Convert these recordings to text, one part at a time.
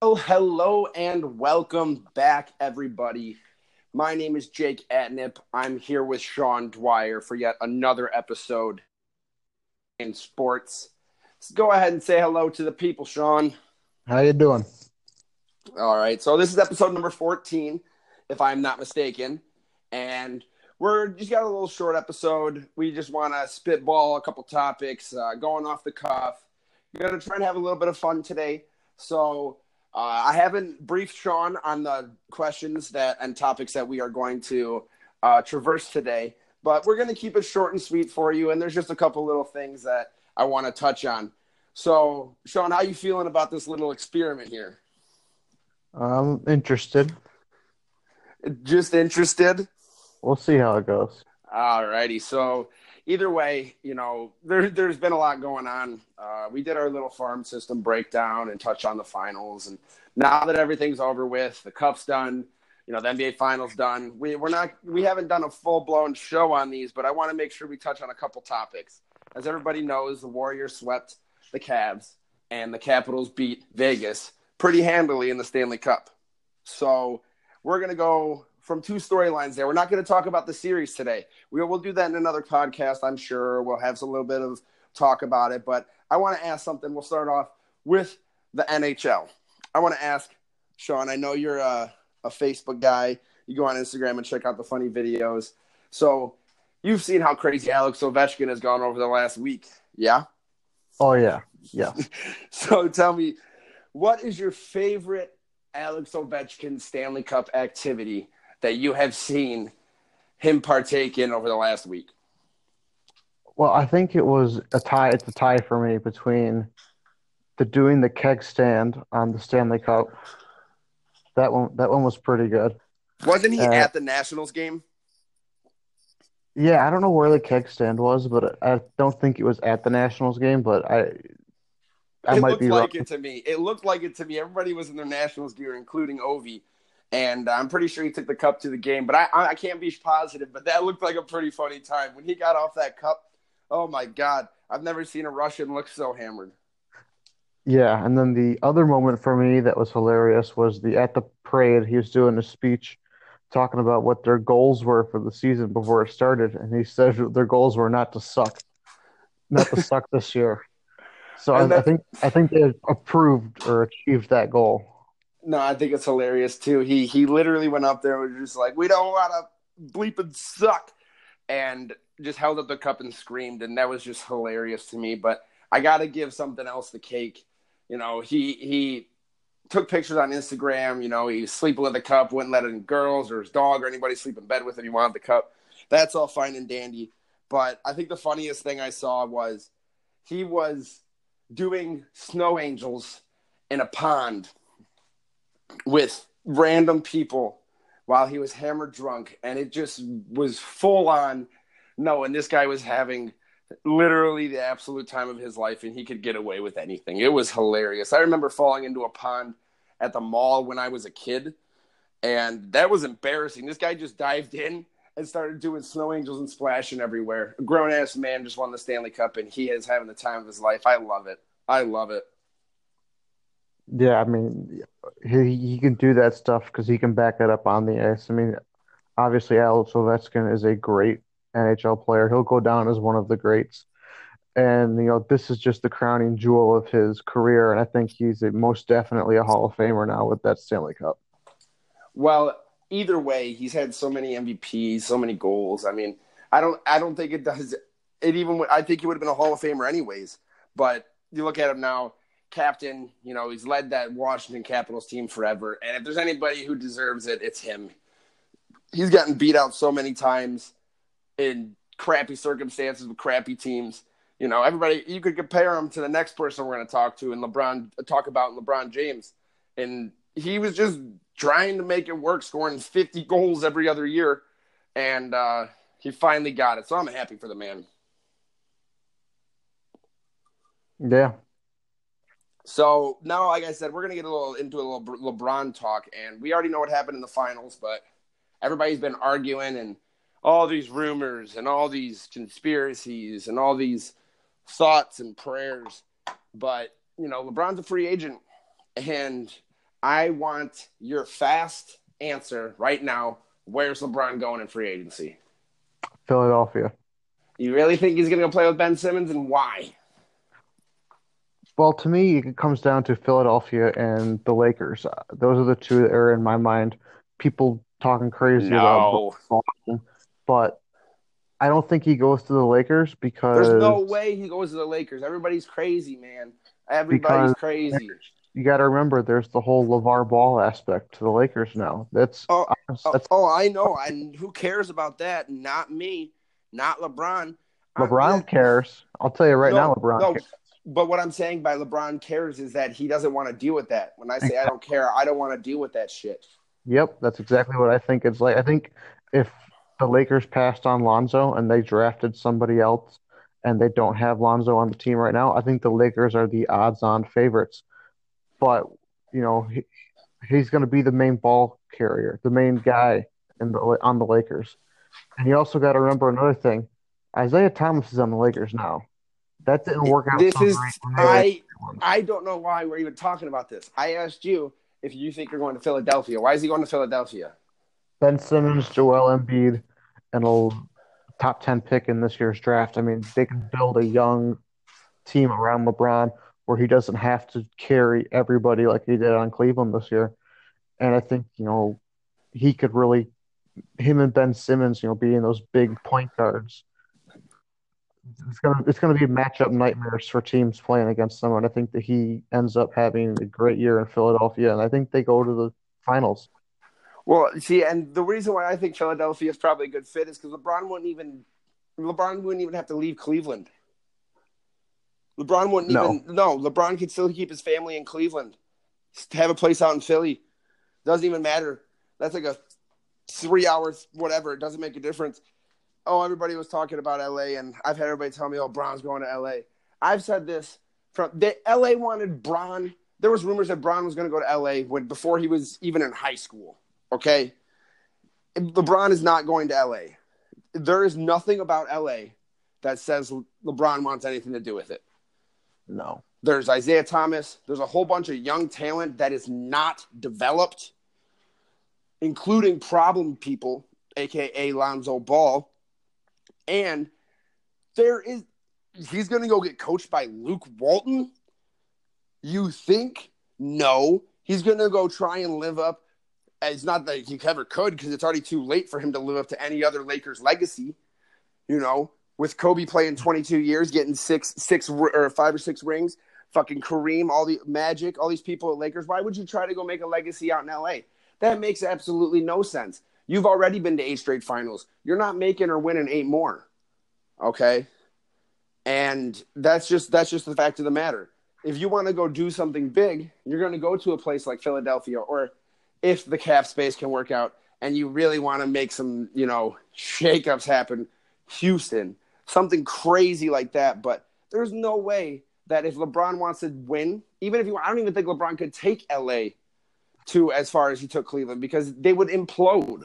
Well, hello and welcome back, everybody. My name is Jake Atnip. I'm here with Sean Dwyer for yet another episode in sports. Let's go ahead and say hello to the people, Sean. How you doing? All right, so this is episode number 14, if I'm not mistaken, and we're just got a little short episode. We just want to spitball a couple topics, uh, going off the cuff. We're gonna try and have a little bit of fun today. So uh, I haven't briefed Sean on the questions that and topics that we are going to uh, traverse today, but we're going to keep it short and sweet for you. And there's just a couple little things that I want to touch on. So, Sean, how you feeling about this little experiment here? I'm interested. Just interested. We'll see how it goes. All righty. So, either way, you know, there, there's been a lot going on. Uh, we did our little farm system breakdown and touch on the finals. And now that everything's over with, the cup's done, you know, the NBA finals done. We, we're not, we haven't done a full blown show on these, but I want to make sure we touch on a couple topics. As everybody knows, the Warriors swept the Cavs and the Capitals beat Vegas pretty handily in the Stanley Cup. So we're going to go from two storylines there. We're not going to talk about the series today. We will do that in another podcast, I'm sure. We'll have a little bit of talk about it, but I want to ask something. We'll start off with the NHL. I want to ask Sean. I know you're a, a Facebook guy. You go on Instagram and check out the funny videos. So you've seen how crazy Alex Ovechkin has gone over the last week. Yeah. Oh yeah, yeah. so tell me, what is your favorite Alex Ovechkin Stanley Cup activity that you have seen him partake in over the last week? Well, I think it was a tie. It's a tie for me between the doing the keg stand on the Stanley Cup. That one, that one was pretty good. Wasn't he uh, at the Nationals game? Yeah, I don't know where the keg stand was, but I don't think it was at the Nationals game. But I, I it might looked be like wrong. it to me. It looked like it to me. Everybody was in their Nationals gear, including Ovi and I'm pretty sure he took the cup to the game. But I, I can't be positive. But that looked like a pretty funny time when he got off that cup. Oh my god, I've never seen a Russian look so hammered. Yeah, and then the other moment for me that was hilarious was the at the parade he was doing a speech talking about what their goals were for the season before it started, and he said their goals were not to suck, not to suck this year. So I, I think I think they approved or achieved that goal. No, I think it's hilarious too. He he literally went up there and was just like, "We don't want to bleep and suck," and just held up the cup and screamed, and that was just hilarious to me. But I got to give something else the cake. You know, he he took pictures on Instagram. You know, he was sleeping with the cup, wouldn't let any girls or his dog or anybody sleep in bed with him. He wanted the cup. That's all fine and dandy. But I think the funniest thing I saw was he was doing snow angels in a pond with random people while he was hammered drunk and it just was full on No, and this guy was having literally the absolute time of his life and he could get away with anything. It was hilarious. I remember falling into a pond at the mall when i was a kid and that was embarrassing. This guy just dived in and started doing snow angels and splashing everywhere. A grown-ass man just won the stanley cup and he is having the time of his life. I love it. I love it yeah, I mean, he he can do that stuff because he can back it up on the ice. I mean, obviously, Alex Ovechkin is a great NHL player. He'll go down as one of the greats, and you know, this is just the crowning jewel of his career. And I think he's a, most definitely a Hall of Famer now with that Stanley Cup. Well, either way, he's had so many MVPs, so many goals. I mean, I don't I don't think it does it even. I think he would have been a Hall of Famer anyways. But you look at him now captain. You know, he's led that Washington Capitals team forever. And if there's anybody who deserves it, it's him. He's gotten beat out so many times in crappy circumstances with crappy teams. You know, everybody you could compare him to the next person we're going to talk to and LeBron talk about LeBron James. And he was just trying to make it work, scoring 50 goals every other year. And uh, he finally got it. So I'm happy for the man. Yeah, so now, like I said, we're gonna get a little into a little LeBron talk, and we already know what happened in the finals, but everybody's been arguing and all these rumors and all these conspiracies and all these thoughts and prayers. But you know, LeBron's a free agent, and I want your fast answer right now. Where's LeBron going in free agency? Philadelphia. You really think he's going to go play with Ben Simmons, and why? Well, to me, it comes down to Philadelphia and the Lakers. Uh, those are the two that are in my mind. People talking crazy No. about Boston, but I don't think he goes to the Lakers because There's no way he goes to the Lakers. Everybody's crazy, man. Everybody's crazy. you got to remember there's the whole LeVar Ball aspect to the Lakers now. That's Oh, Oh, that's oh, I know. And who cares about that? Not me. Not LeBron. I- LeBron cares. I'll tell you right No, now, LeBron no, cares. But what I'm saying by LeBron cares is that he doesn't want to deal with that. When I say I don't care, I don't want to deal with that shit. Yep, that's exactly what I think it's like. I think if the Lakers passed on Lonzo and they drafted somebody else and they don't have Lonzo on the team right now, I think the Lakers are the odds-on favorites. But, you know, he, he's going to be the main ball carrier, the main guy in the on the Lakers. And you also got to remember another thing. Isaiah Thomas is on the Lakers now. That didn't work out This is great when they were- I I don't know why we're even talking about this. I asked you if you think you're going to Philadelphia. Why is he going to Philadelphia? Ben Simmons, Joel Embiid, and a top 10 pick in this year's draft. I mean, they can build a young team around LeBron where he doesn't have to carry everybody like he did on Cleveland this year. And I think, you know, he could really, him and Ben Simmons, you know, being those big point guards. It's gonna it's gonna be matchup nightmares for teams playing against them, and I think that he ends up having a great year in Philadelphia, and I think they go to the finals. Well, see, and the reason why I think Philadelphia is probably a good fit is because LeBron wouldn't even LeBron wouldn't even have to leave Cleveland. LeBron wouldn't No. even no. LeBron could still keep his family in Cleveland, have a place out in Philly. Doesn't even matter. That's like a three hours, whatever. It doesn't make a difference. Oh, everybody was talking about LA, and I've had everybody tell me, "Oh, Bron's going to LA." I've said this from the LA wanted Bron. There was rumors that Bron was going to go to LA when before he was even in high school. Okay, LeBron is not going to LA. There is nothing about LA that says LeBron wants anything to do with it. No. There's Isaiah Thomas. There's a whole bunch of young talent that is not developed, including problem people, aka Lonzo Ball. And there is he's gonna go get coached by Luke Walton. You think? No. He's gonna go try and live up. It's not that he ever could because it's already too late for him to live up to any other Lakers legacy. You know, with Kobe playing 22 years, getting six, six or five or six rings, fucking Kareem, all the Magic, all these people at Lakers. Why would you try to go make a legacy out in LA? That makes absolutely no sense. You've already been to eight straight finals. You're not making or winning eight more. Okay, and that's just that's just the fact of the matter. If you want to go do something big, you're going to go to a place like Philadelphia, or if the cap space can work out, and you really want to make some, you know, shakeups happen, Houston, something crazy like that. But there's no way that if LeBron wants to win, even if you, I don't even think LeBron could take LA to as far as he took Cleveland because they would implode.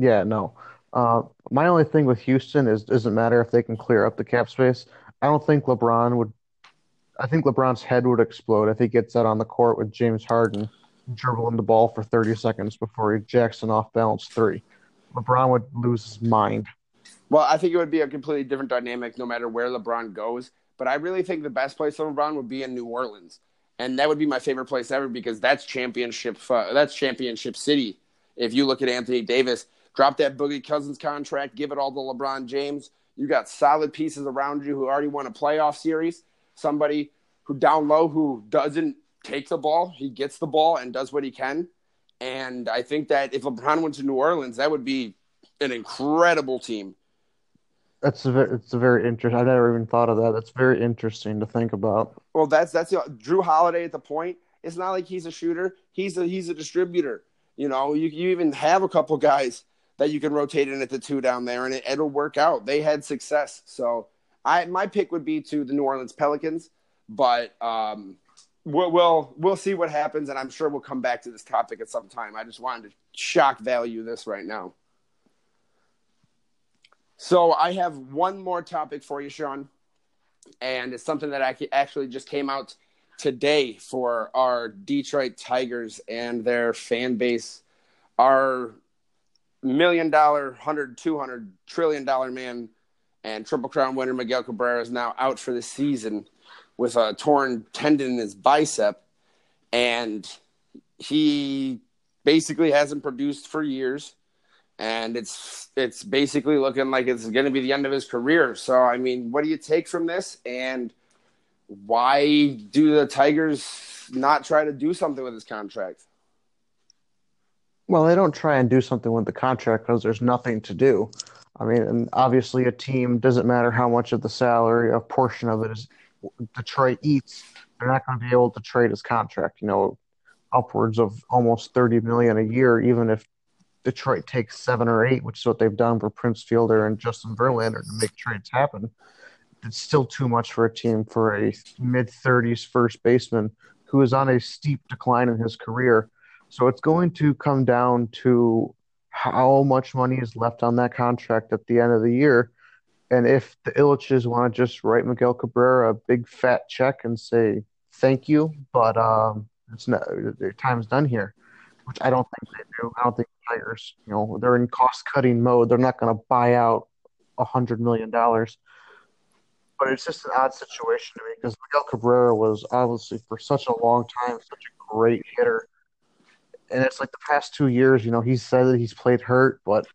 Yeah, no. Uh, my only thing with Houston is doesn't matter if they can clear up the cap space. I don't think LeBron would. I think LeBron's head would explode if he gets out on the court with James Harden dribbling the ball for 30 seconds before he jacks an off balance three. LeBron would lose his mind. Well, I think it would be a completely different dynamic no matter where LeBron goes. But I really think the best place for LeBron would be in New Orleans, and that would be my favorite place ever because that's championship. Uh, that's championship city. If you look at Anthony Davis, drop that Boogie Cousins contract, give it all to LeBron James. You got solid pieces around you who already won a playoff series. Somebody who down low who doesn't take the ball, he gets the ball and does what he can. And I think that if LeBron went to New Orleans, that would be an incredible team. That's a very, it's a very interesting. I never even thought of that. That's very interesting to think about. Well, that's that's the, Jrue Holiday at the point. It's not like he's a shooter. He's a he's a distributor. You know, you you even have a couple guys that you can rotate in at the two down there, and it, it'll work out. They had success, so I my pick would be to the New Orleans Pelicans, but um, we'll we'll we'll see what happens, and I'm sure we'll come back to this topic at some time. I just wanted to shock value this right now. So I have one more topic for you, Sean, and it's something that I actually just came out today for our Detroit Tigers and their fan base. Our million dollar, hundred, two hundred trillion dollar man and Triple Crown winner Miguel Cabrera is now out for the season with a torn tendon in his bicep. And he basically hasn't produced for years. And it's it's basically looking like it's going to be the end of his career. So, I mean, what do you take from this? And why do the Tigers not try to do something with his contract? Well, they don't try and do something with the contract because there's nothing to do. I mean, and obviously, a team doesn't matter how much of the salary, a portion of it is Detroit eats. They're not going to be able to trade his contract. You know, upwards of almost thirty million a year, even if Detroit takes seven or eight, which is what they've done for Prince Fielder and Justin Verlander to make trades happen it's still too much for a team for a mid 30s first baseman who is on a steep decline in his career. So it's going to come down to how much money is left on that contract at the end of the year. And if the Ilitches want to just write Miguel Cabrera a big fat check and say thank you, but um, it's not their time's done here, which I don't think they do. I don't think players, you know, they're in cost cutting mode. They're not going to buy out a hundred million dollars but it's just an odd situation to me because Miguel Cabrera was obviously for such a long time such a great hitter, and it's like the past two years, you know, he said that he's played hurt, but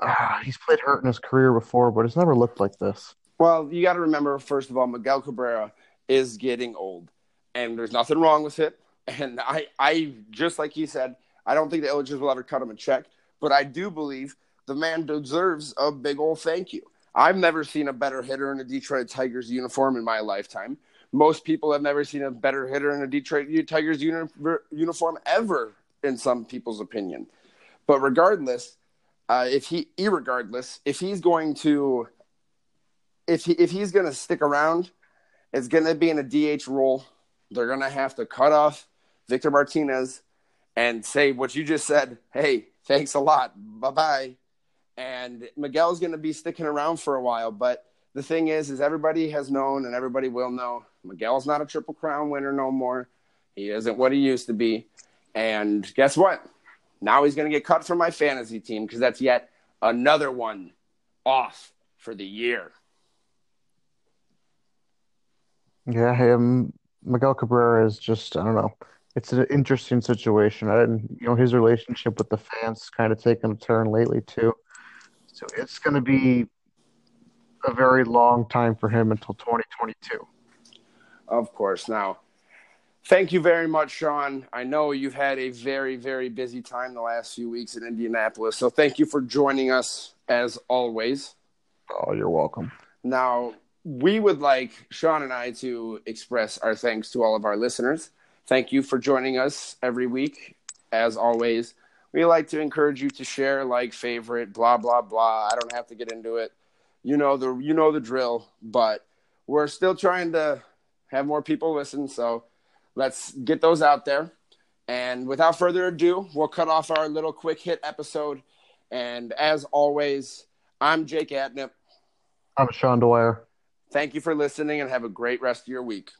uh, he's played hurt in his career before, but it's never looked like this. Well, you got to remember, first of all, Miguel Cabrera is getting old, and there's nothing wrong with it. And I, I just like he said, I don't think the Ilitches will ever cut him a check, but I do believe the man deserves a big old thank you. I've never seen a better hitter in a Detroit Tigers uniform in my lifetime. Most people have never seen a better hitter in a Detroit Tigers uni- uniform ever, in some people's opinion. But regardless, uh, if he, irregardless, if he's going to, if he, if he's going to stick around, it's going to be in a DH role. They're going to have to cut off Victor Martinez and say what you just said. Hey, thanks a lot. Bye bye and Miguel's going to be sticking around for a while. But the thing is, is everybody has known and everybody will know Miguel's not a Triple Crown winner no more. He isn't what he used to be. And guess what? Now he's going to get cut from my fantasy team because that's yet another one off for the year. Yeah, him um, Miguel Cabrera is just I don't know. It's an interesting situation. Didn't, you know, his relationship with the fans kind of taken a turn lately too. So it's going to be a very long time for him until 2022. Of course. Now, thank you very much, Sean. I know you've had a very, very busy time the last few weeks in Indianapolis. So thank you for joining us as always. Oh, you're welcome. Now, we would like Sean and I to express our thanks to all of our listeners. Thank you for joining us every week, as always we like to encourage you to share, like, favorite, blah blah blah. I don't have to get into it. You know the you know the drill, but we're still trying to have more people listen, so let's get those out there. And without further ado, we'll cut off our little quick hit episode. And as always, I'm Jake Atnip. I'm Sean Dwyer. Thank you for listening and have a great rest of your week.